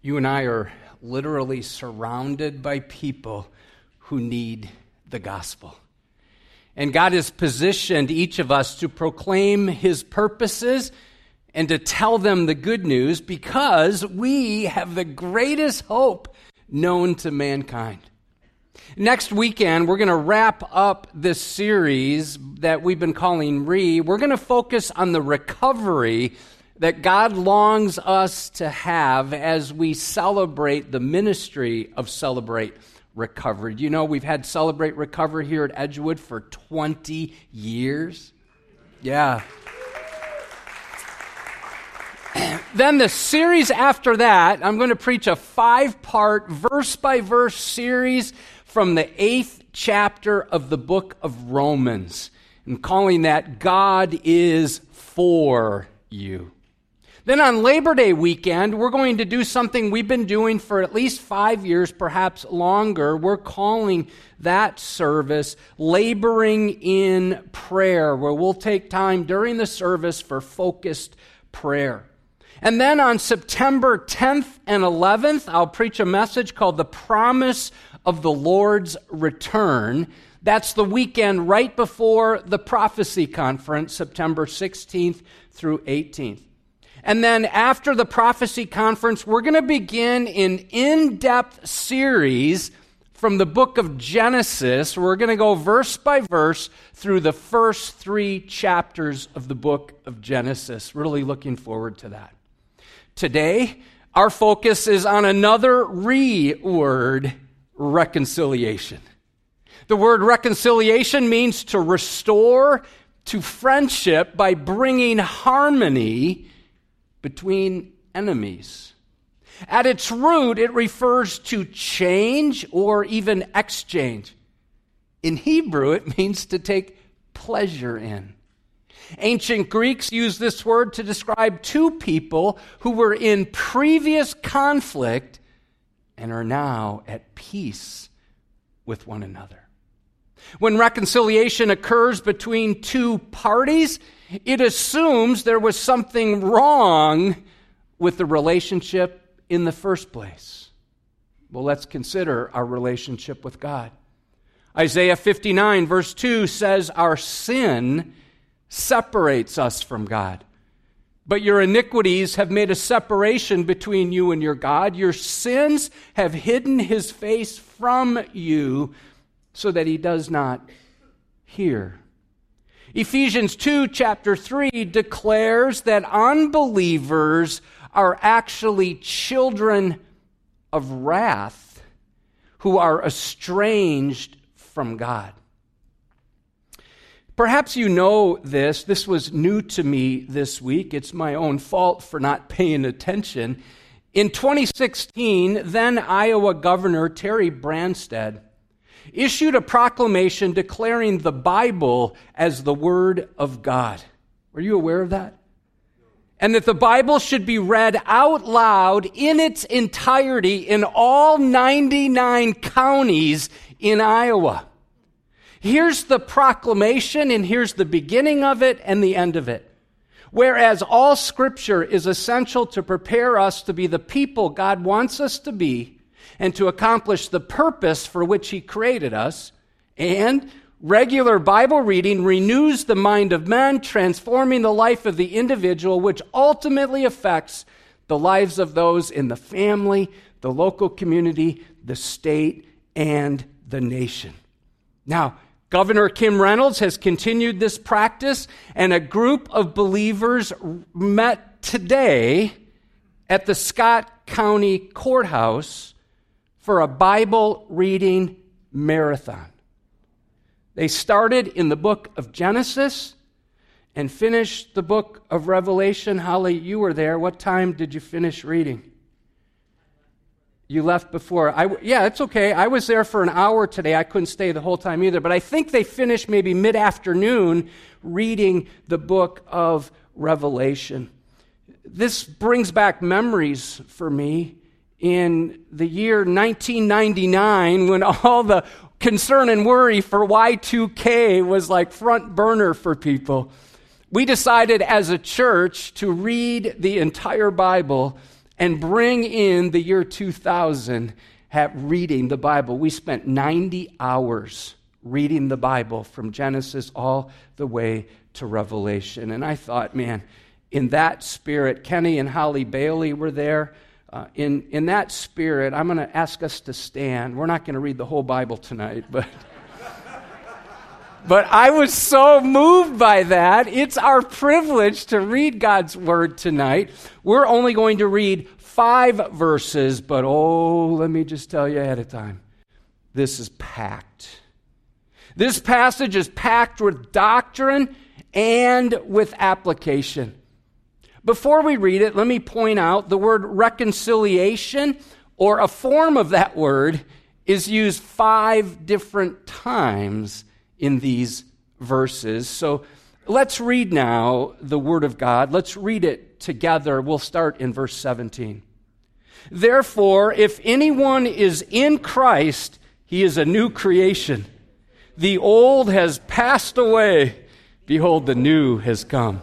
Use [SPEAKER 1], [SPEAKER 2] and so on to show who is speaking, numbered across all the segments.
[SPEAKER 1] You and I are literally surrounded by people who need the gospel. And God has positioned each of us to proclaim his purposes and to tell them the good news because we have the greatest hope known to mankind. Next weekend, we're going to wrap up this series that we've been calling Re. We're going to focus on the recovery that God longs us to have as we celebrate the ministry of Celebrate Recovery. You know, we've had Celebrate Recovery here at Edgewood for 20 years. Yeah. then the series after that, I'm going to preach a five part, verse by verse series from the eighth chapter of the book of Romans. I'm calling that God is for you. Then on Labor Day weekend, we're going to do something we've been doing for at least five years, perhaps longer. We're calling that service Laboring in Prayer, where we'll take time during the service for focused prayer. And then on September 10th and 11th, I'll preach a message called The Promise of the Lord's Return. That's the weekend right before the prophecy conference, September 16th through 18th. And then after the prophecy conference, we're going to begin an in depth series from the book of Genesis. We're going to go verse by verse through the first three chapters of the book of Genesis. Really looking forward to that. Today, our focus is on another re word reconciliation. The word reconciliation means to restore to friendship by bringing harmony between enemies. At its root, it refers to change or even exchange. In Hebrew, it means to take pleasure in. Ancient Greeks used this word to describe two people who were in previous conflict and are now at peace with one another. When reconciliation occurs between two parties, it assumes there was something wrong with the relationship in the first place. Well, let's consider our relationship with God. Isaiah 59, verse 2 says, Our sin separates us from God. But your iniquities have made a separation between you and your God. Your sins have hidden his face from you so that he does not hear. Ephesians 2, chapter 3, declares that unbelievers are actually children of wrath who are estranged from God. Perhaps you know this. This was new to me this week. It's my own fault for not paying attention. In 2016, then Iowa Governor Terry Branstad issued a proclamation declaring the Bible as the Word of God. Are you aware of that? And that the Bible should be read out loud in its entirety in all 99 counties in Iowa. Here's the proclamation, and here's the beginning of it and the end of it. Whereas all scripture is essential to prepare us to be the people God wants us to be, and to accomplish the purpose for which He created us. And regular Bible reading renews the mind of men, transforming the life of the individual, which ultimately affects the lives of those in the family, the local community, the state, and the nation. Now, Governor Kim Reynolds has continued this practice, and a group of believers met today at the Scott County Courthouse for a Bible reading marathon. They started in the book of Genesis and finished the book of Revelation. Holly, you were there. What time did you finish reading? You left before. I, yeah, it's okay. I was there for an hour today. I couldn't stay the whole time either. But I think they finished maybe mid afternoon reading the book of Revelation. This brings back memories for me in the year 1999 when all the concern and worry for Y2K was like front burner for people. We decided as a church to read the entire Bible and bring in the year 2000 at reading the Bible. We spent 90 hours reading the Bible from Genesis all the way to Revelation. And I thought, man, in that spirit, Kenny and Holly Bailey were there. Uh, in, in that spirit, I'm going to ask us to stand. We're not going to read the whole Bible tonight, but. but I was so moved by that. It's our privilege to read God's word tonight. We're only going to read five verses, but oh, let me just tell you ahead of time this is packed. This passage is packed with doctrine and with application. Before we read it, let me point out the word reconciliation, or a form of that word, is used five different times in these verses. So let's read now the Word of God. Let's read it together. We'll start in verse 17. Therefore, if anyone is in Christ, he is a new creation. The old has passed away. Behold, the new has come.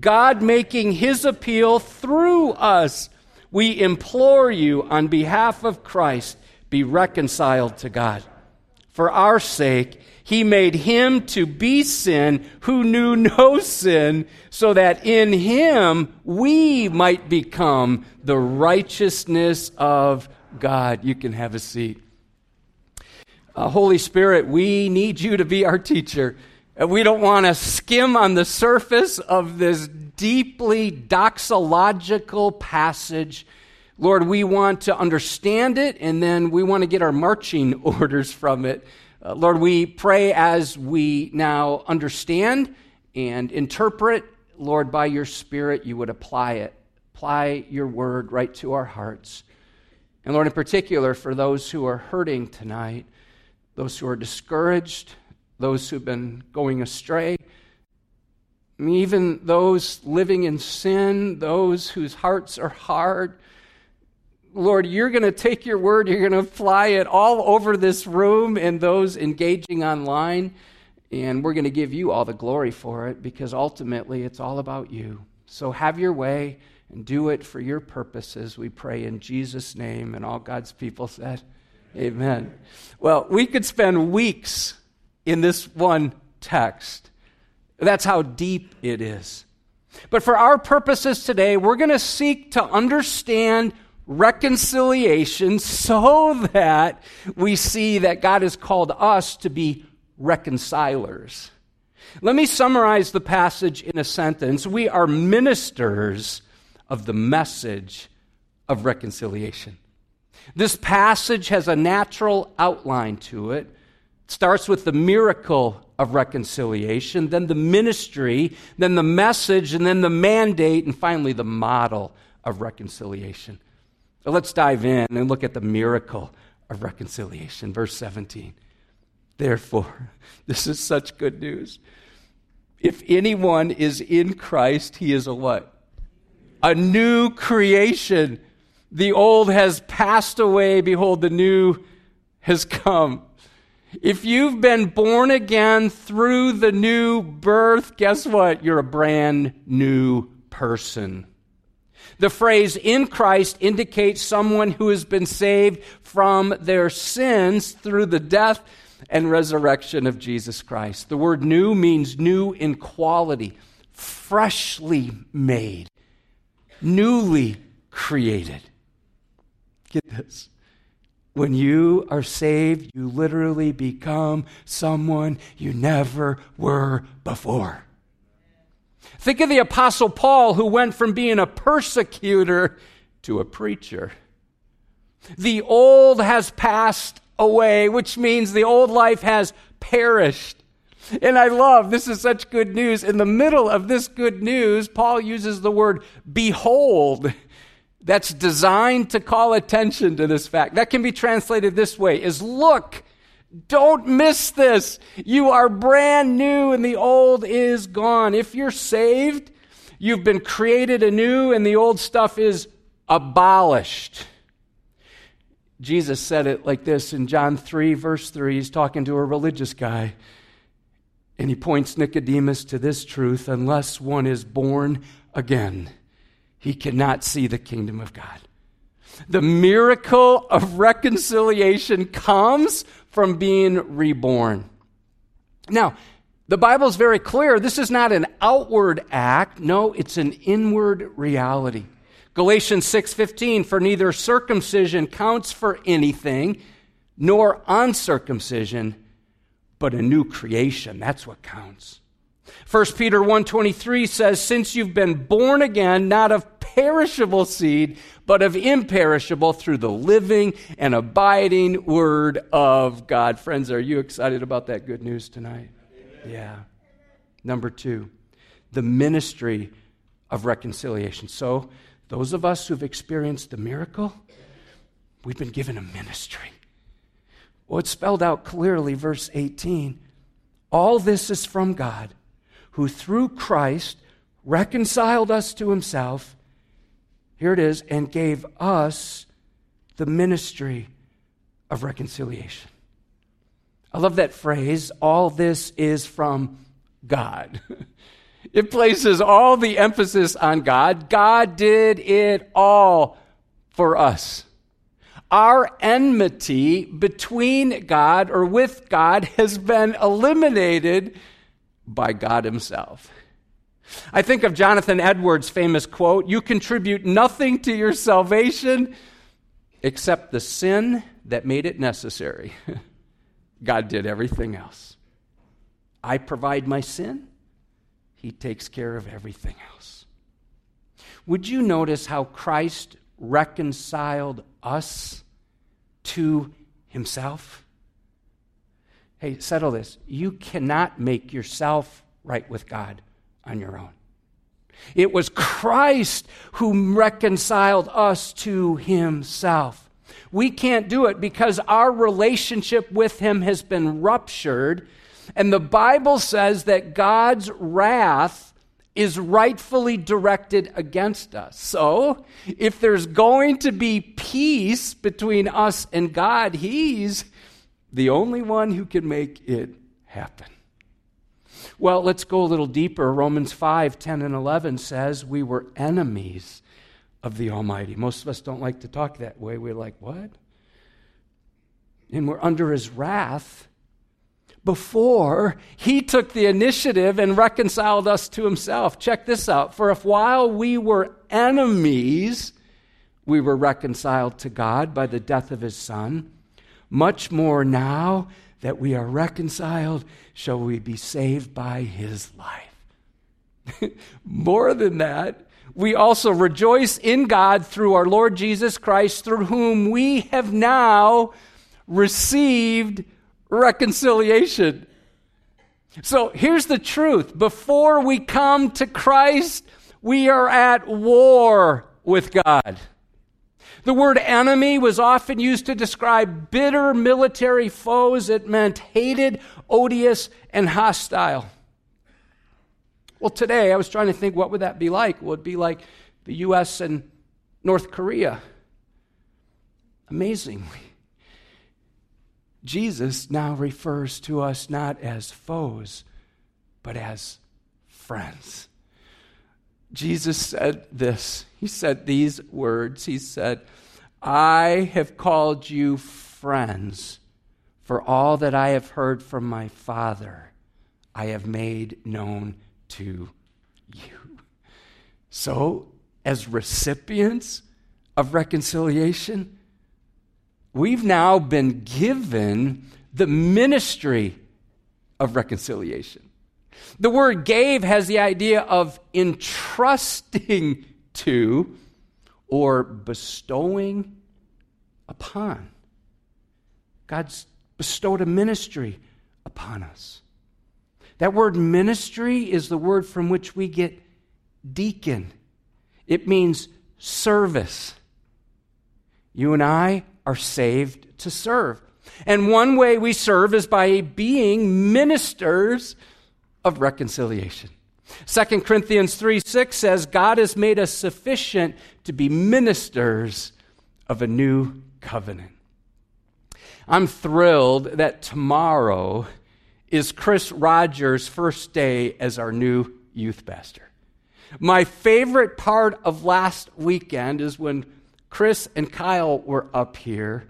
[SPEAKER 1] God making his appeal through us. We implore you on behalf of Christ, be reconciled to God. For our sake, he made him to be sin who knew no sin, so that in him we might become the righteousness of God. You can have a seat. Uh, Holy Spirit, we need you to be our teacher. We don't want to skim on the surface of this deeply doxological passage. Lord, we want to understand it and then we want to get our marching orders from it. Uh, Lord, we pray as we now understand and interpret, Lord, by your Spirit, you would apply it. Apply your word right to our hearts. And Lord, in particular, for those who are hurting tonight, those who are discouraged, those who've been going astray, even those living in sin, those whose hearts are hard. Lord, you're going to take your word, you're going to fly it all over this room and those engaging online, and we're going to give you all the glory for it because ultimately it's all about you. So have your way and do it for your purposes, we pray in Jesus' name. And all God's people said, Amen. Well, we could spend weeks in this one text. That's how deep it is. But for our purposes today, we're going to seek to understand reconciliation so that we see that God has called us to be reconcilers. Let me summarize the passage in a sentence. We are ministers of the message of reconciliation. This passage has a natural outline to it starts with the miracle of reconciliation, then the ministry, then the message, and then the mandate, and finally the model of reconciliation. So let's dive in and look at the miracle of reconciliation. Verse 17. Therefore, this is such good news. If anyone is in Christ, he is a what? A new creation. The old has passed away. Behold, the new has come. If you've been born again through the new birth, guess what? You're a brand new person. The phrase in Christ indicates someone who has been saved from their sins through the death and resurrection of Jesus Christ. The word new means new in quality, freshly made, newly created. Get this. When you are saved, you literally become someone you never were before. Think of the Apostle Paul who went from being a persecutor to a preacher. The old has passed away, which means the old life has perished. And I love this is such good news. In the middle of this good news, Paul uses the word behold that's designed to call attention to this fact. That can be translated this way is look, don't miss this. You are brand new and the old is gone. If you're saved, you've been created anew and the old stuff is abolished. Jesus said it like this in John 3, verse 3. He's talking to a religious guy. And he points Nicodemus to this truth unless one is born again, he cannot see the kingdom of God. The miracle of reconciliation comes from being reborn. Now, the Bible is very clear. This is not an outward act. No, it's an inward reality. Galatians 6:15 for neither circumcision counts for anything nor uncircumcision but a new creation that's what counts. 1 Peter 1:23 says since you've been born again not of perishable seed but of imperishable through the living and abiding word of God. Friends, are you excited about that good news tonight? Amen. Yeah. Number 2, the ministry of reconciliation. So, those of us who've experienced the miracle, we've been given a ministry. Well, it's spelled out clearly, verse 18. All this is from God, who through Christ reconciled us to himself. Here it is, and gave us the ministry of reconciliation. I love that phrase, all this is from God. It places all the emphasis on God. God did it all for us. Our enmity between God or with God has been eliminated by God Himself. I think of Jonathan Edwards' famous quote You contribute nothing to your salvation except the sin that made it necessary. God did everything else. I provide my sin, he takes care of everything else. Would you notice how Christ reconciled us to himself? Hey, settle this. You cannot make yourself right with God on your own. It was Christ who reconciled us to himself. We can't do it because our relationship with him has been ruptured and the Bible says that God's wrath is rightfully directed against us. So, if there's going to be peace between us and God, He's the only one who can make it happen. Well, let's go a little deeper. Romans 5 10 and 11 says we were enemies of the Almighty. Most of us don't like to talk that way. We're like, what? And we're under His wrath before he took the initiative and reconciled us to himself. Check this out. For if while we were enemies, we were reconciled to God by the death of his Son, much more now that we are reconciled, shall we be saved by his life. more than that, we also rejoice in God through our Lord Jesus Christ, through whom we have now received reconciliation. So here's the truth before we come to Christ, we are at war with God. The word enemy was often used to describe bitter military foes. It meant hated, odious, and hostile. Well, today I was trying to think what would that be like? Would it be like the U.S. and North Korea? Amazingly, Jesus now refers to us not as foes, but as friends. Jesus said this. He said these words. He said, I have called you friends, for all that I have heard from my Father, I have made known to you. So, as recipients of reconciliation, we've now been given the ministry of reconciliation. The word gave has the idea of entrusting to or bestowing upon. God's bestowed a ministry upon us. That word ministry is the word from which we get deacon. It means service. You and I are saved to serve. And one way we serve is by being ministers of reconciliation. 2 Corinthians 3 6 says, God has made us sufficient to be ministers of a new covenant. I'm thrilled that tomorrow is Chris Rogers' first day as our new youth pastor. My favorite part of last weekend is when Chris and Kyle were up here,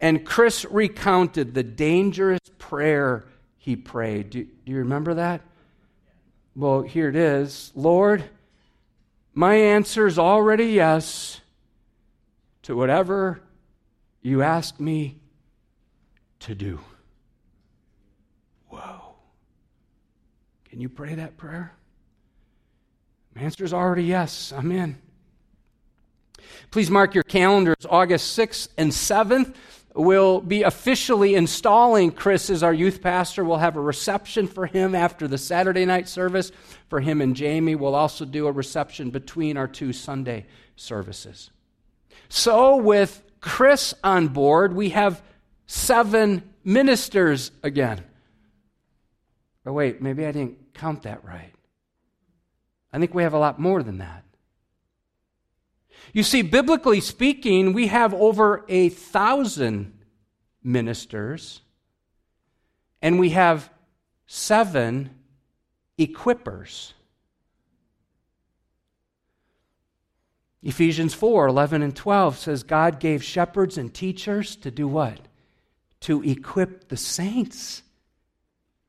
[SPEAKER 1] and Chris recounted the dangerous prayer he prayed. Do, do you remember that? Well, here it is Lord, my answer is already yes to whatever you ask me to do. Whoa. Can you pray that prayer? My answer is already yes. I'm in. Please mark your calendars. August 6th and 7th, we'll be officially installing Chris as our youth pastor. We'll have a reception for him after the Saturday night service for him and Jamie. We'll also do a reception between our two Sunday services. So, with Chris on board, we have seven ministers again. Oh, wait, maybe I didn't count that right. I think we have a lot more than that. You see, biblically speaking, we have over a thousand ministers, and we have seven equippers. Ephesians 4 11 and 12 says, God gave shepherds and teachers to do what? To equip the saints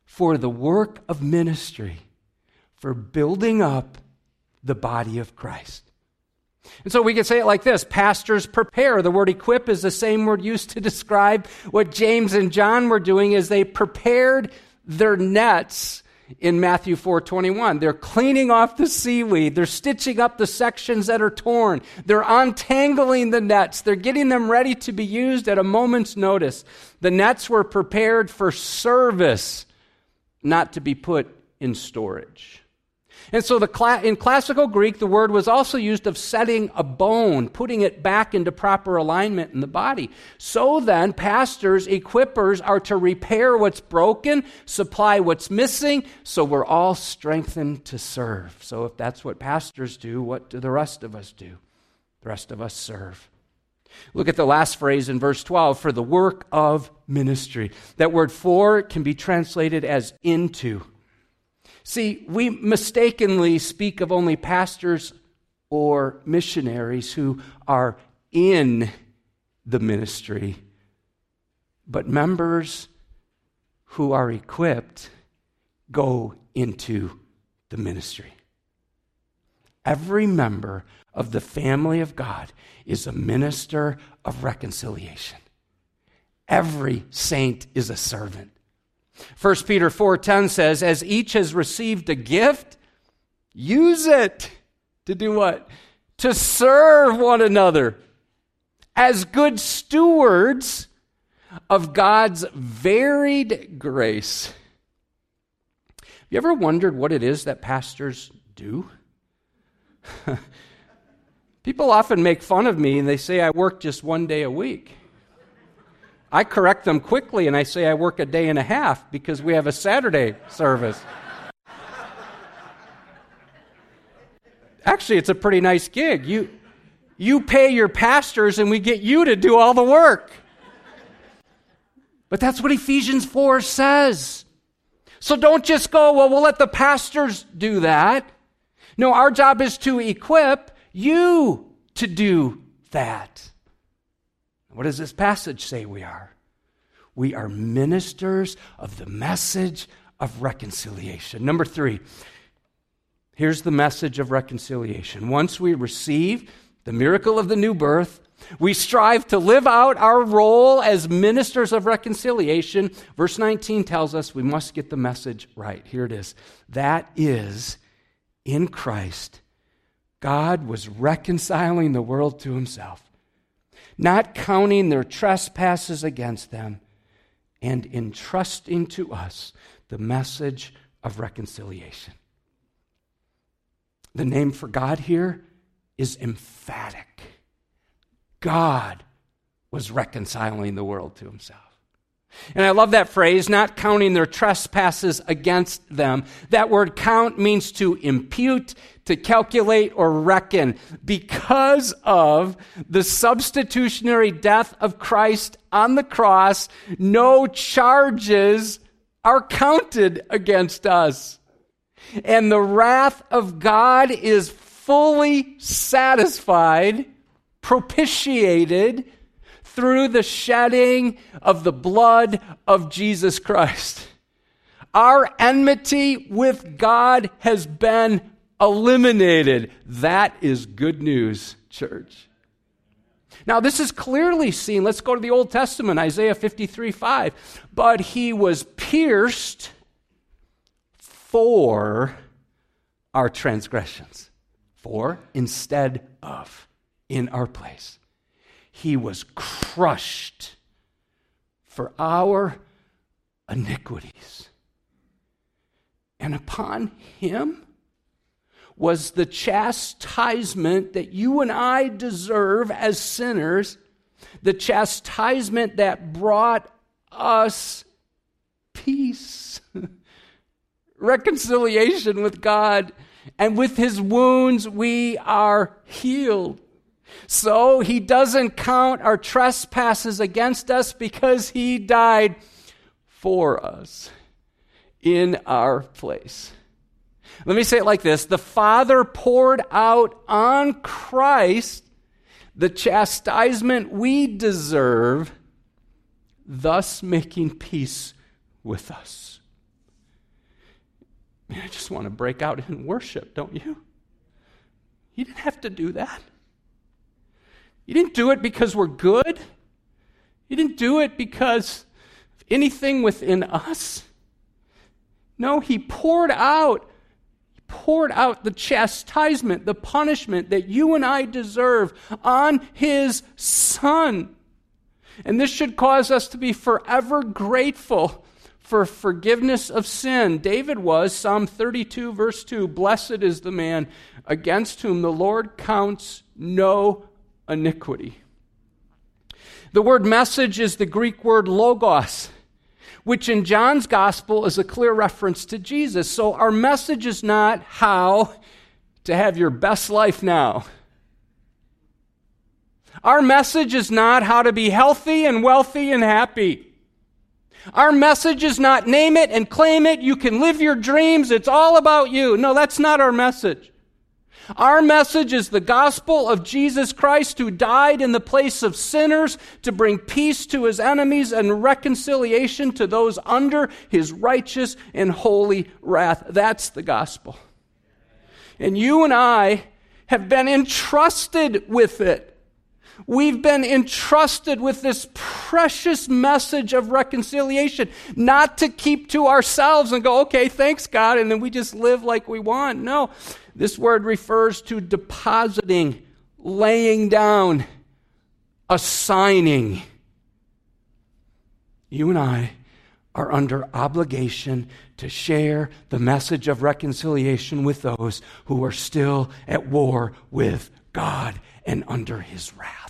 [SPEAKER 1] for the work of ministry, for building up the body of Christ. And so we could say it like this Pastors prepare. The word equip is the same word used to describe what James and John were doing as they prepared their nets in Matthew 4:21. They're cleaning off the seaweed, they're stitching up the sections that are torn, they're untangling the nets, they're getting them ready to be used at a moment's notice. The nets were prepared for service, not to be put in storage. And so the, in classical Greek, the word was also used of setting a bone, putting it back into proper alignment in the body. So then, pastors, equippers are to repair what's broken, supply what's missing, so we're all strengthened to serve. So if that's what pastors do, what do the rest of us do? The rest of us serve. Look at the last phrase in verse 12 for the work of ministry. That word for can be translated as into. See, we mistakenly speak of only pastors or missionaries who are in the ministry, but members who are equipped go into the ministry. Every member of the family of God is a minister of reconciliation. Every saint is a servant. 1 Peter 4:10 says, "As each has received a gift, use it to do what? To serve one another as good stewards of God's varied grace." Have you ever wondered what it is that pastors do? People often make fun of me and they say I work just one day a week. I correct them quickly and I say I work a day and a half because we have a Saturday service. Actually, it's a pretty nice gig. You, you pay your pastors and we get you to do all the work. But that's what Ephesians 4 says. So don't just go, well, we'll let the pastors do that. No, our job is to equip you to do that. What does this passage say we are? We are ministers of the message of reconciliation. Number three, here's the message of reconciliation. Once we receive the miracle of the new birth, we strive to live out our role as ministers of reconciliation. Verse 19 tells us we must get the message right. Here it is. That is, in Christ, God was reconciling the world to himself not counting their trespasses against them, and entrusting to us the message of reconciliation. The name for God here is emphatic. God was reconciling the world to himself. And I love that phrase, not counting their trespasses against them. That word count means to impute, to calculate, or reckon. Because of the substitutionary death of Christ on the cross, no charges are counted against us. And the wrath of God is fully satisfied, propitiated through the shedding of the blood of Jesus Christ. Our enmity with God has been eliminated. That is good news, church. Now, this is clearly seen. Let's go to the Old Testament, Isaiah 53 5. But he was pierced for our transgressions, for instead of in our place. He was crushed for our iniquities. And upon him was the chastisement that you and I deserve as sinners, the chastisement that brought us peace, reconciliation with God, and with his wounds we are healed. So he doesn't count our trespasses against us because he died for us in our place. Let me say it like this The Father poured out on Christ the chastisement we deserve, thus making peace with us. I just want to break out in worship, don't you? He didn't have to do that. He didn't do it because we're good. He didn't do it because of anything within us. No, he poured out he poured out the chastisement, the punishment that you and I deserve on his son. And this should cause us to be forever grateful for forgiveness of sin. David was, Psalm 32, verse 2 Blessed is the man against whom the Lord counts no iniquity. The word message is the Greek word logos, which in John's gospel is a clear reference to Jesus. So our message is not how to have your best life now. Our message is not how to be healthy and wealthy and happy. Our message is not name it and claim it. You can live your dreams. It's all about you. No, that's not our message. Our message is the gospel of Jesus Christ who died in the place of sinners to bring peace to his enemies and reconciliation to those under his righteous and holy wrath. That's the gospel. And you and I have been entrusted with it. We've been entrusted with this precious message of reconciliation, not to keep to ourselves and go, okay, thanks God, and then we just live like we want. No, this word refers to depositing, laying down, assigning. You and I are under obligation to share the message of reconciliation with those who are still at war with God and under his wrath.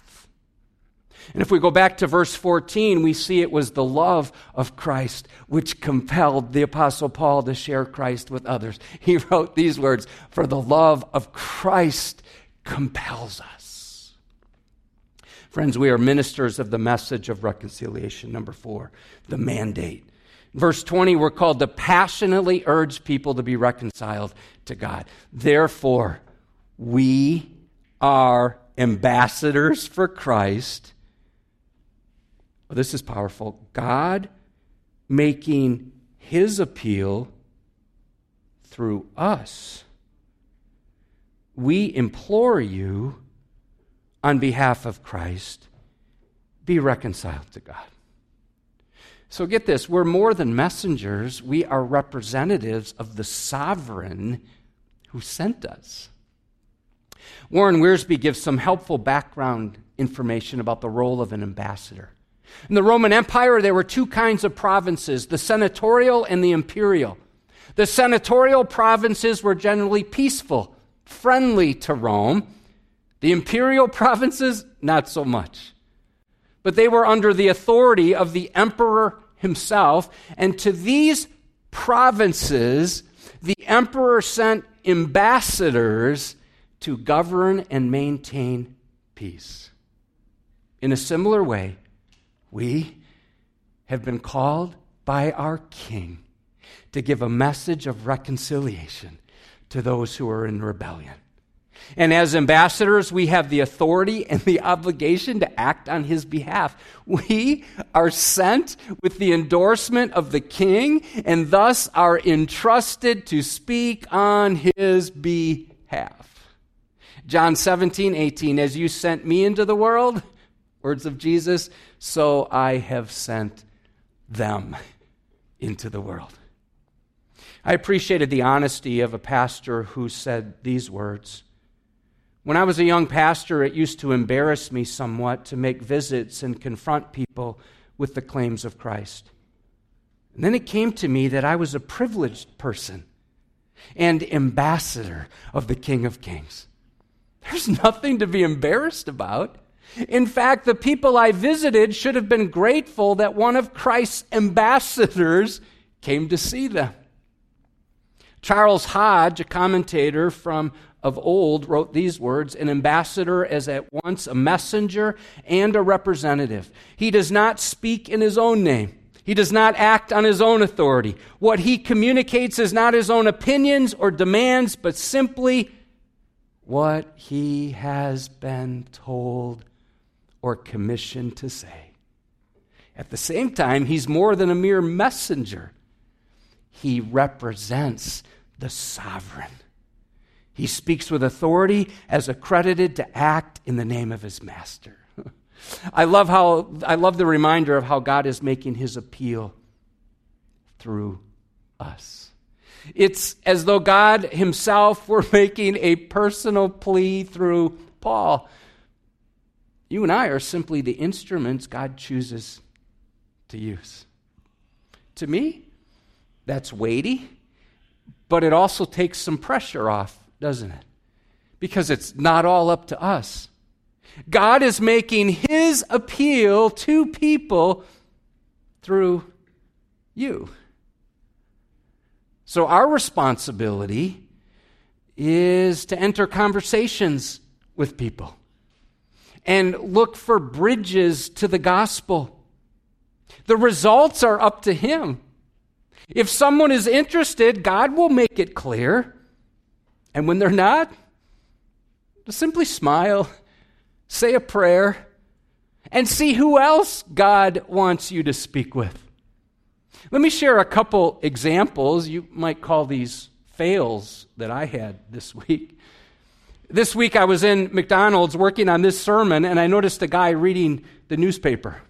[SPEAKER 1] And if we go back to verse 14, we see it was the love of Christ which compelled the Apostle Paul to share Christ with others. He wrote these words For the love of Christ compels us. Friends, we are ministers of the message of reconciliation. Number four, the mandate. Verse 20, we're called to passionately urge people to be reconciled to God. Therefore, we are ambassadors for Christ Oh, this is powerful. God making his appeal through us. We implore you on behalf of Christ, be reconciled to God. So get this we're more than messengers, we are representatives of the sovereign who sent us. Warren Wiersbe gives some helpful background information about the role of an ambassador. In the Roman Empire, there were two kinds of provinces the senatorial and the imperial. The senatorial provinces were generally peaceful, friendly to Rome. The imperial provinces, not so much. But they were under the authority of the emperor himself, and to these provinces, the emperor sent ambassadors to govern and maintain peace. In a similar way, we have been called by our King to give a message of reconciliation to those who are in rebellion. And as ambassadors, we have the authority and the obligation to act on his behalf. We are sent with the endorsement of the king and thus are entrusted to speak on his behalf. John 17, 18, as you sent me into the world, words of Jesus, so I have sent them into the world. I appreciated the honesty of a pastor who said these words. When I was a young pastor, it used to embarrass me somewhat to make visits and confront people with the claims of Christ. And then it came to me that I was a privileged person and ambassador of the King of Kings. There's nothing to be embarrassed about. In fact, the people I visited should have been grateful that one of Christ's ambassadors came to see them. Charles Hodge, a commentator from of old, wrote these words An ambassador is at once a messenger and a representative. He does not speak in his own name. He does not act on his own authority. What he communicates is not his own opinions or demands, but simply what he has been told or commissioned to say. At the same time, he's more than a mere messenger, he represents the sovereign. He speaks with authority as accredited to act in the name of his master. I love how I love the reminder of how God is making his appeal through us. It's as though God himself were making a personal plea through Paul. You and I are simply the instruments God chooses to use. To me, that's weighty but it also takes some pressure off, doesn't it? Because it's not all up to us. God is making his appeal to people through you. So our responsibility is to enter conversations with people and look for bridges to the gospel. The results are up to him. If someone is interested, God will make it clear. And when they're not, simply smile, say a prayer, and see who else God wants you to speak with. Let me share a couple examples. You might call these fails that I had this week. This week I was in McDonald's working on this sermon, and I noticed a guy reading the newspaper.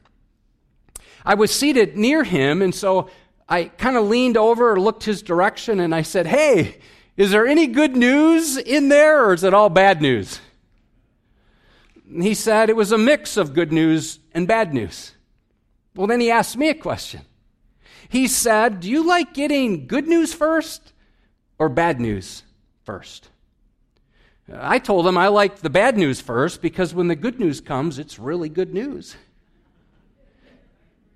[SPEAKER 1] I was seated near him, and so I kind of leaned over looked his direction and I said, Hey, is there any good news in there or is it all bad news? And he said it was a mix of good news and bad news. Well, then he asked me a question. He said, Do you like getting good news first or bad news first? I told him I liked the bad news first because when the good news comes, it's really good news.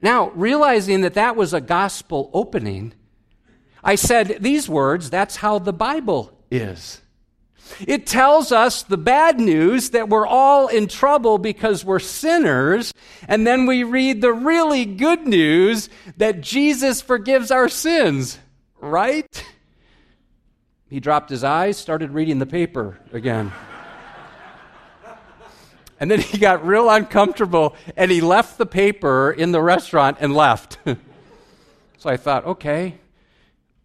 [SPEAKER 1] Now, realizing that that was a gospel opening, I said these words that's how the Bible is. It tells us the bad news that we're all in trouble because we're sinners, and then we read the really good news that Jesus forgives our sins, right? He dropped his eyes, started reading the paper again. And then he got real uncomfortable and he left the paper in the restaurant and left. so I thought, okay,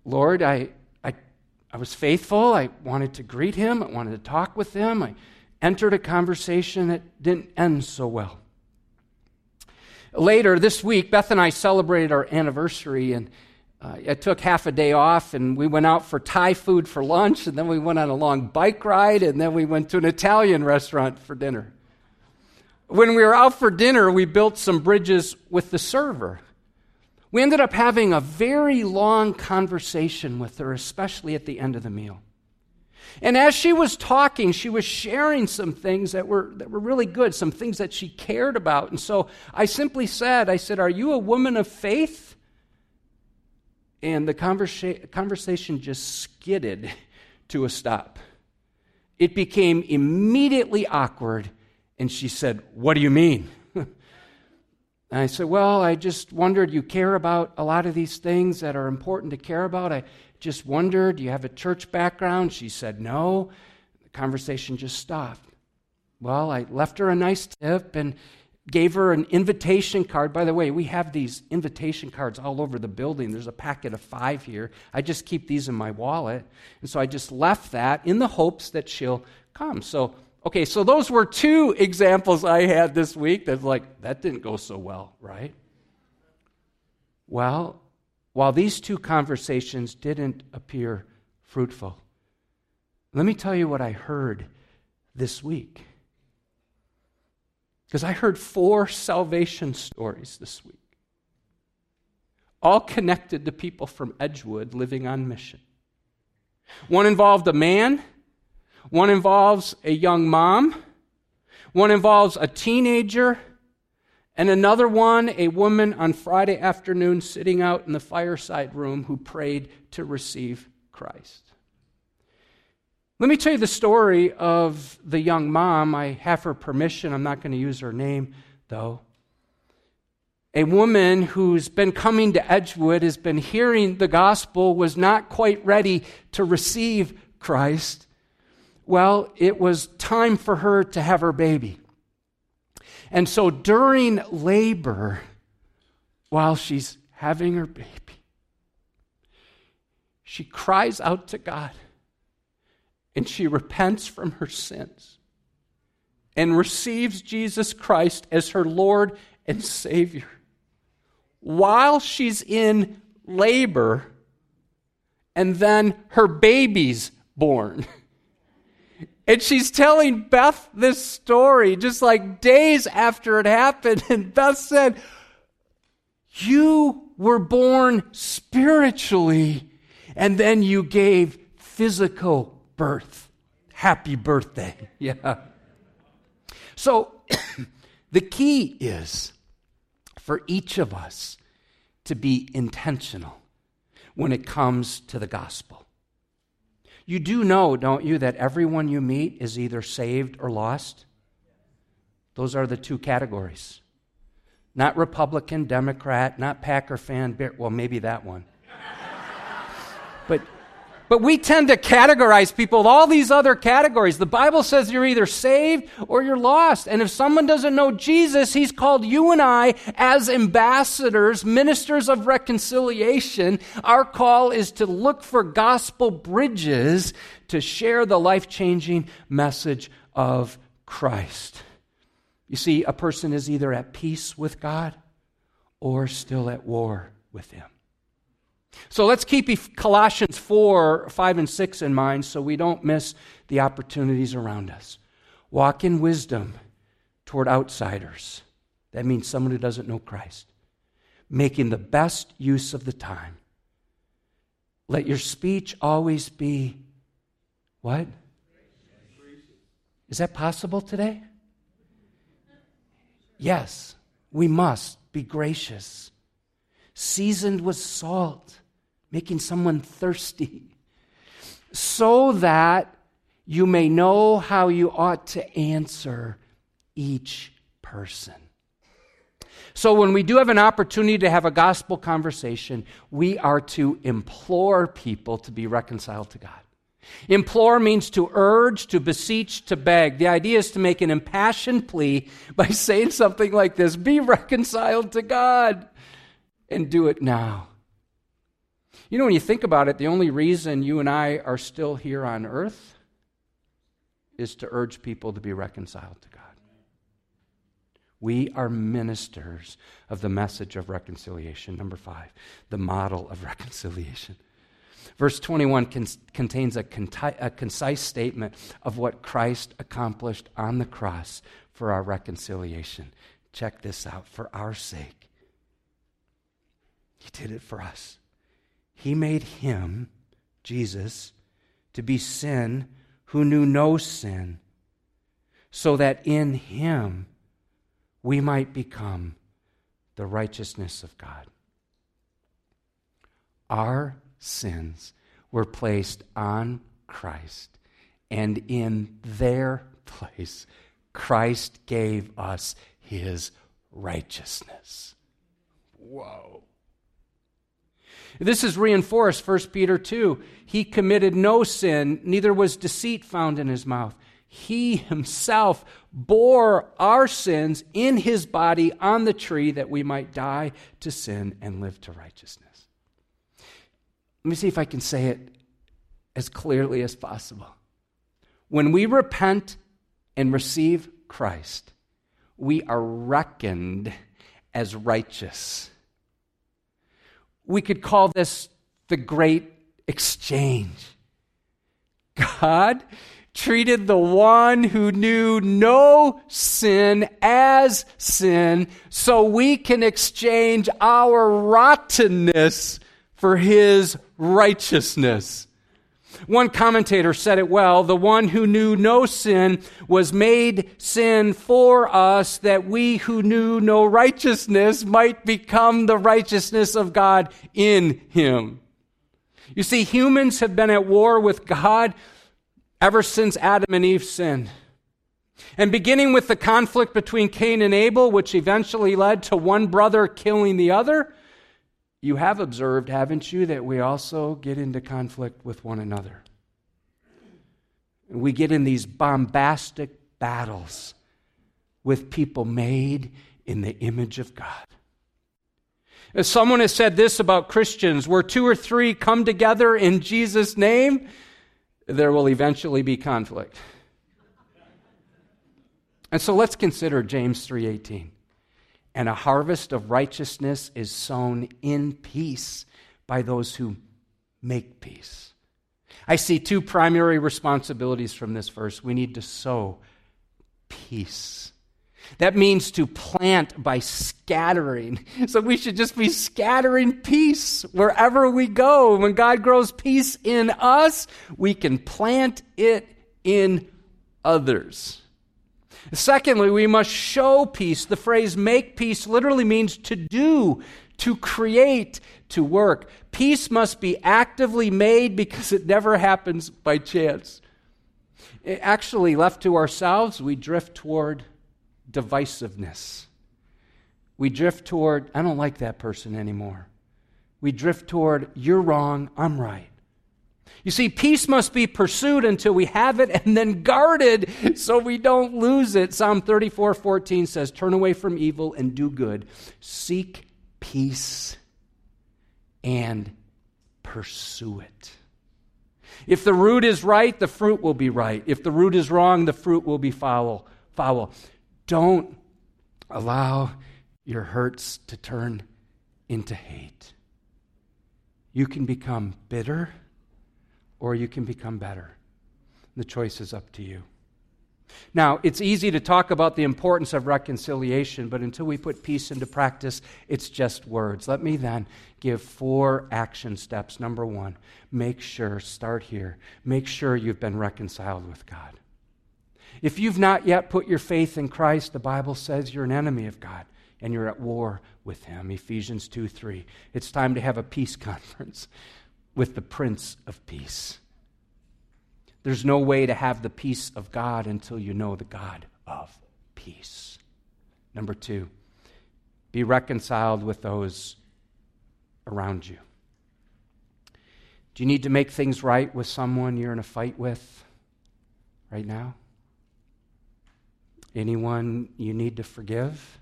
[SPEAKER 1] Lord, I, I, I was faithful. I wanted to greet him, I wanted to talk with him. I entered a conversation that didn't end so well. Later this week, Beth and I celebrated our anniversary, and uh, I took half a day off, and we went out for Thai food for lunch, and then we went on a long bike ride, and then we went to an Italian restaurant for dinner. When we were out for dinner, we built some bridges with the server. We ended up having a very long conversation with her, especially at the end of the meal. And as she was talking, she was sharing some things that were, that were really good, some things that she cared about. And so I simply said, I said, Are you a woman of faith? And the conversa- conversation just skidded to a stop. It became immediately awkward, and she said, What do you mean? and I said, Well, I just wondered you care about a lot of these things that are important to care about. I just wondered, do you have a church background? She said, No. The conversation just stopped. Well, I left her a nice tip and gave her an invitation card. By the way, we have these invitation cards all over the building. There's a packet of five here. I just keep these in my wallet. And so I just left that in the hopes that she'll come. So, okay, so those were two examples I had this week that's like, that didn't go so well, right? Well, while these two conversations didn't appear fruitful, let me tell you what I heard this week. Because I heard four salvation stories this week, all connected to people from Edgewood living on mission. One involved a man, one involves a young mom, one involves a teenager, and another one, a woman on Friday afternoon sitting out in the fireside room who prayed to receive Christ. Let me tell you the story of the young mom. I have her permission. I'm not going to use her name, though. A woman who's been coming to Edgewood, has been hearing the gospel, was not quite ready to receive Christ. Well, it was time for her to have her baby. And so during labor, while she's having her baby, she cries out to God and she repents from her sins and receives Jesus Christ as her Lord and Savior. While she's in labor, and then her baby's born. And she's telling Beth this story just like days after it happened. And Beth said, You were born spiritually, and then you gave physical birth. Happy birthday. Yeah. So the key is for each of us to be intentional when it comes to the gospel. You do know, don't you, that everyone you meet is either saved or lost? Those are the two categories. Not Republican, Democrat, not Packer fan, well, maybe that one. but but we tend to categorize people with all these other categories. The Bible says you're either saved or you're lost. And if someone doesn't know Jesus, he's called you and I as ambassadors, ministers of reconciliation. Our call is to look for gospel bridges to share the life changing message of Christ. You see, a person is either at peace with God or still at war with Him. So let's keep Colossians 4, 5, and 6 in mind so we don't miss the opportunities around us. Walk in wisdom toward outsiders. That means someone who doesn't know Christ. Making the best use of the time. Let your speech always be what? Is that possible today? Yes, we must be gracious, seasoned with salt making someone thirsty, so that you may know how you ought to answer each person. So, when we do have an opportunity to have a gospel conversation, we are to implore people to be reconciled to God. Implore means to urge, to beseech, to beg. The idea is to make an impassioned plea by saying something like this Be reconciled to God, and do it now. You know, when you think about it, the only reason you and I are still here on earth is to urge people to be reconciled to God. We are ministers of the message of reconciliation. Number five, the model of reconciliation. Verse 21 con- contains a, conti- a concise statement of what Christ accomplished on the cross for our reconciliation. Check this out for our sake. He did it for us. He made him, Jesus, to be sin who knew no sin, so that in him we might become the righteousness of God. Our sins were placed on Christ, and in their place, Christ gave us his righteousness. Whoa. This is reinforced 1 Peter 2. He committed no sin, neither was deceit found in his mouth. He himself bore our sins in his body on the tree that we might die to sin and live to righteousness. Let me see if I can say it as clearly as possible. When we repent and receive Christ, we are reckoned as righteous. We could call this the great exchange. God treated the one who knew no sin as sin so we can exchange our rottenness for his righteousness. One commentator said it well the one who knew no sin was made sin for us that we who knew no righteousness might become the righteousness of God in him. You see, humans have been at war with God ever since Adam and Eve sinned. And beginning with the conflict between Cain and Abel, which eventually led to one brother killing the other, you have observed, haven't you, that we also get into conflict with one another. We get in these bombastic battles with people made in the image of God. As someone has said this about Christians, where two or three come together in Jesus' name, there will eventually be conflict. And so let's consider James 3:18 and a harvest of righteousness is sown in peace by those who make peace. I see two primary responsibilities from this verse. We need to sow peace. That means to plant by scattering. So we should just be scattering peace wherever we go. When God grows peace in us, we can plant it in others. Secondly, we must show peace. The phrase make peace literally means to do, to create, to work. Peace must be actively made because it never happens by chance. It actually, left to ourselves, we drift toward divisiveness. We drift toward, I don't like that person anymore. We drift toward, you're wrong, I'm right. You see, peace must be pursued until we have it and then guarded so we don't lose it. Psalm 34 14 says, Turn away from evil and do good. Seek peace and pursue it. If the root is right, the fruit will be right. If the root is wrong, the fruit will be foul. foul. Don't allow your hurts to turn into hate. You can become bitter or you can become better. The choice is up to you. Now, it's easy to talk about the importance of reconciliation, but until we put peace into practice, it's just words. Let me then give four action steps. Number one, make sure, start here, make sure you've been reconciled with God. If you've not yet put your faith in Christ, the Bible says you're an enemy of God and you're at war with Him. Ephesians 2 3. It's time to have a peace conference with the Prince of Peace. There's no way to have the peace of God until you know the God of peace. Number two, be reconciled with those around you. Do you need to make things right with someone you're in a fight with right now? Anyone you need to forgive?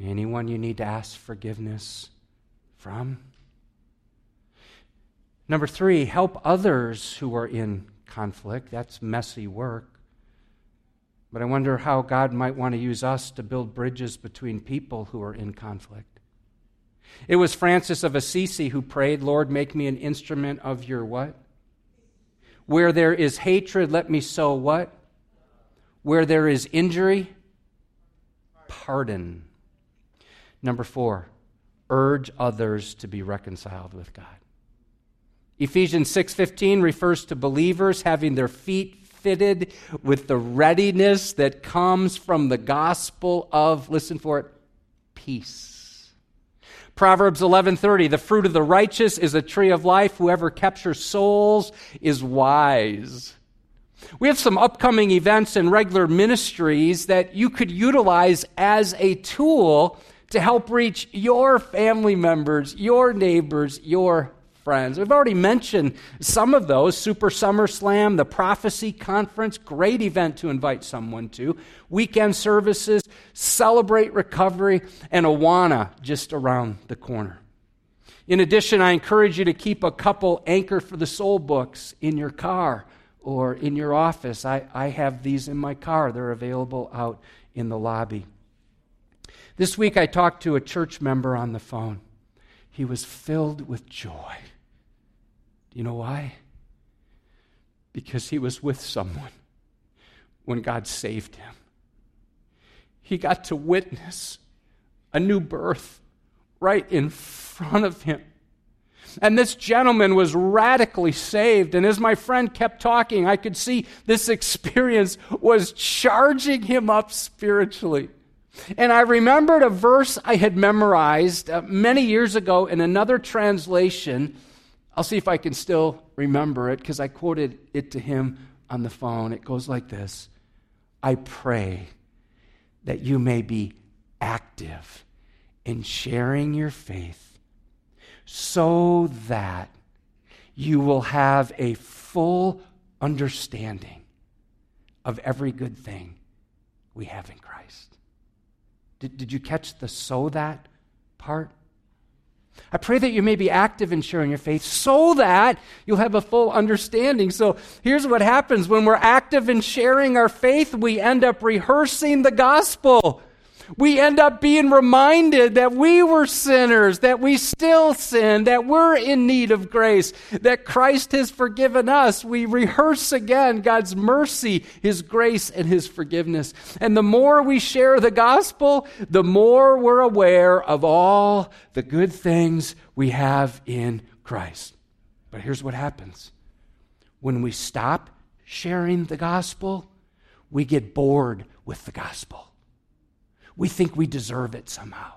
[SPEAKER 1] Anyone you need to ask forgiveness from? Number three, help others who are in conflict. That's messy work. But I wonder how God might want to use us to build bridges between people who are in conflict. It was Francis of Assisi who prayed, Lord, make me an instrument of your what? Where there is hatred, let me sow what? Where there is injury, pardon. Number four, urge others to be reconciled with God. Ephesians 6:15 refers to believers having their feet fitted with the readiness that comes from the gospel of listen for it peace. Proverbs 11:30 The fruit of the righteous is a tree of life whoever captures souls is wise. We have some upcoming events and regular ministries that you could utilize as a tool to help reach your family members, your neighbors, your friends. We've already mentioned some of those Super Summer Slam, the Prophecy Conference, great event to invite someone to, weekend services, Celebrate Recovery, and Awana just around the corner. In addition, I encourage you to keep a couple Anchor for the Soul books in your car or in your office. I, I have these in my car, they're available out in the lobby. This week I talked to a church member on the phone. He was filled with joy. You know why? Because he was with someone when God saved him. He got to witness a new birth right in front of him. And this gentleman was radically saved. And as my friend kept talking, I could see this experience was charging him up spiritually. And I remembered a verse I had memorized uh, many years ago in another translation. I'll see if I can still remember it because I quoted it to him on the phone. It goes like this I pray that you may be active in sharing your faith so that you will have a full understanding of every good thing we have in Christ. Did, did you catch the so that part? I pray that you may be active in sharing your faith so that you'll have a full understanding. So here's what happens when we're active in sharing our faith, we end up rehearsing the gospel we end up being reminded that we were sinners, that we still sin, that we're in need of grace, that Christ has forgiven us. We rehearse again God's mercy, His grace, and His forgiveness. And the more we share the gospel, the more we're aware of all the good things we have in Christ. But here's what happens when we stop sharing the gospel, we get bored with the gospel we think we deserve it somehow.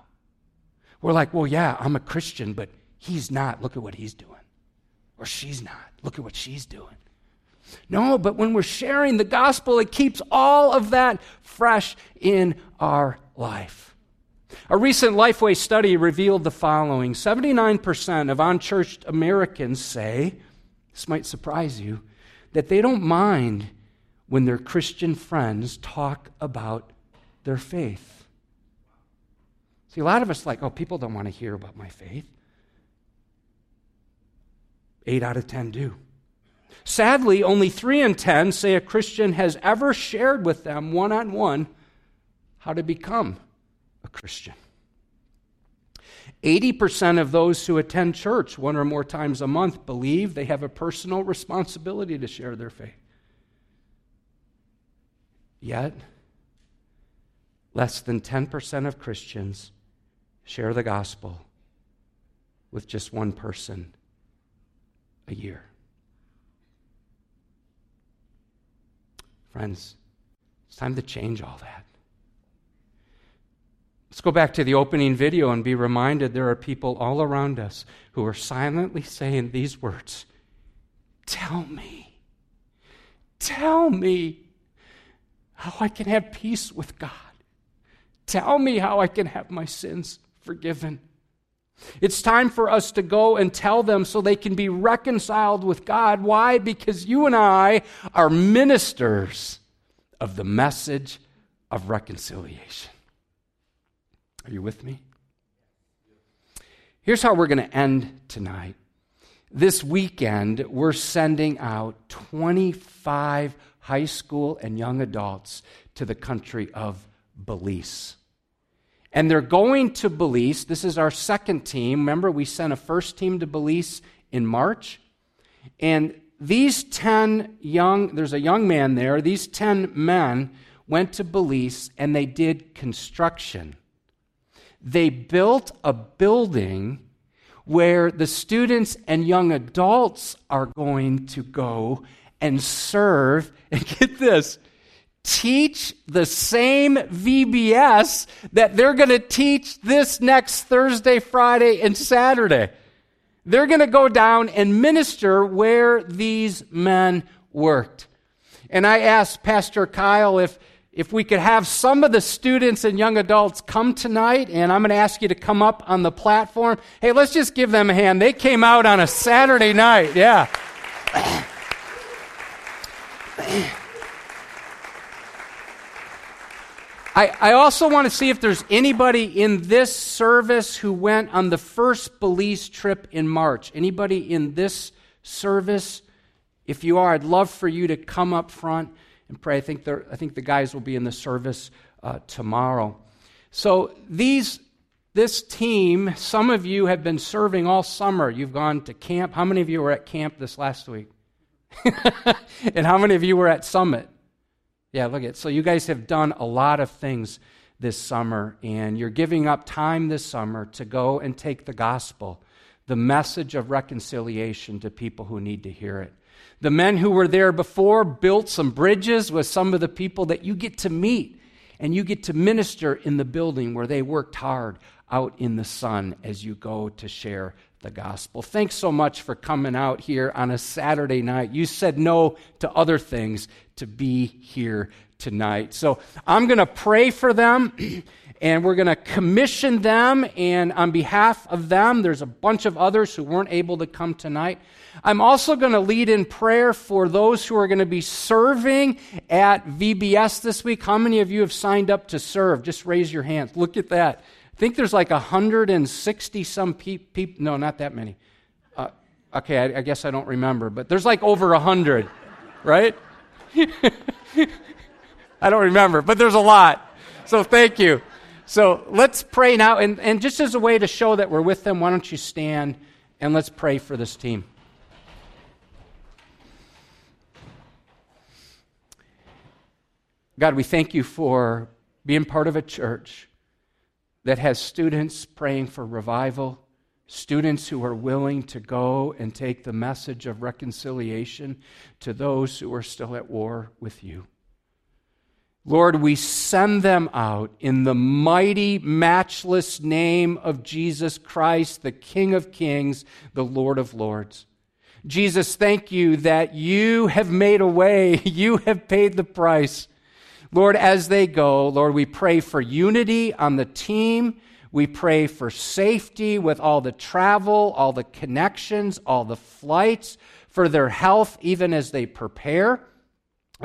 [SPEAKER 1] We're like, well, yeah, I'm a Christian, but he's not. Look at what he's doing. Or she's not. Look at what she's doing. No, but when we're sharing the gospel, it keeps all of that fresh in our life. A recent Lifeway study revealed the following 79% of unchurched Americans say, this might surprise you, that they don't mind when their Christian friends talk about their faith. See, a lot of us like, oh, people don't want to hear about my faith. Eight out of ten do. Sadly, only three in ten say a Christian has ever shared with them one on one how to become a Christian. 80% of those who attend church one or more times a month believe they have a personal responsibility to share their faith. Yet, less than 10% of Christians share the gospel with just one person a year. Friends, it's time to change all that. Let's go back to the opening video and be reminded there are people all around us who are silently saying these words Tell me, tell me how I can have peace with God. Tell me how I can have my sins forgiven. It's time for us to go and tell them so they can be reconciled with God. Why? Because you and I are ministers of the message of reconciliation. Are you with me? Here's how we're going to end tonight. This weekend, we're sending out 25 high school and young adults to the country of Belize. And they're going to Belize. This is our second team. Remember, we sent a first team to Belize in March. And these 10 young, there's a young man there, these 10 men went to Belize and they did construction. They built a building where the students and young adults are going to go and serve. And get this teach the same VBS that they're going to teach this next Thursday, Friday, and Saturday. They're going to go down and minister where these men worked. And I asked Pastor Kyle if, if we could have some of the students and young adults come tonight, and I'm going to ask you to come up on the platform. Hey, let's just give them a hand. They came out on a Saturday night. Yeah. I, I also want to see if there's anybody in this service who went on the first Belize trip in March. Anybody in this service? If you are, I'd love for you to come up front and pray. I think, I think the guys will be in the service uh, tomorrow. So these, this team, some of you have been serving all summer. You've gone to camp. How many of you were at camp this last week? and how many of you were at Summit? Yeah, look at so you guys have done a lot of things this summer, and you're giving up time this summer to go and take the gospel, the message of reconciliation to people who need to hear it. The men who were there before built some bridges with some of the people that you get to meet, and you get to minister in the building where they worked hard out in the sun as you go to share the gospel. Thanks so much for coming out here on a Saturday night. You said no to other things to be here tonight. So I'm going to pray for them. and we're going to commission them. And on behalf of them, there's a bunch of others who weren't able to come tonight. I'm also going to lead in prayer for those who are going to be serving at VBS this week. How many of you have signed up to serve? Just raise your hands. Look at that. I think there's like 160 some people. No, not that many. Uh, okay, I, I, guess I don't remember, but there's like over 100, right? I don't remember, but there's a lot. So thank you. So let's pray now. And, and just as a way to show that we're with them, why don't you stand and let's pray for this team. God, we thank you for being part of a church that has students praying for revival, students who are willing to go and take the message of reconciliation to those who are still at war with you. Lord, we send them out in the mighty, matchless name of Jesus Christ, the King of Kings, the Lord of Lords. Jesus, thank you that you have made a way. You have paid the price. Lord, as they go, Lord, we pray for unity on the team. We pray for safety with all the travel, all the connections, all the flights, for their health, even as they prepare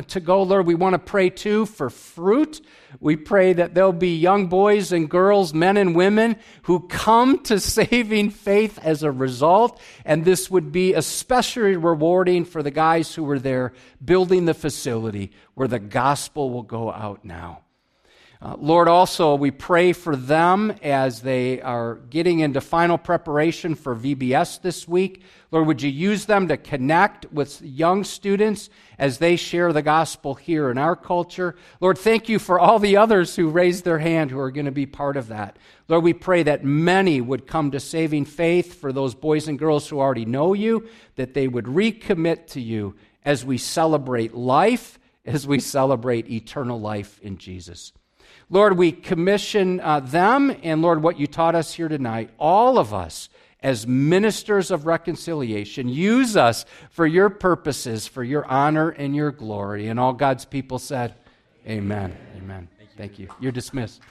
[SPEAKER 1] to go, Lord. We want to pray too for fruit. We pray that there'll be young boys and girls, men and women who come to saving faith as a result. And this would be especially rewarding for the guys who were there building the facility where the gospel will go out now. Uh, Lord, also, we pray for them as they are getting into final preparation for VBS this week. Lord, would you use them to connect with young students as they share the gospel here in our culture? Lord, thank you for all the others who raised their hand who are going to be part of that. Lord, we pray that many would come to saving faith for those boys and girls who already know you, that they would recommit to you as we celebrate life, as we celebrate eternal life in Jesus. Lord, we commission uh, them, and Lord, what you taught us here tonight, all of us as ministers of reconciliation, use us for your purposes, for your honor and your glory. And all God's people said, Amen. Amen. Thank you. Thank you. You're dismissed.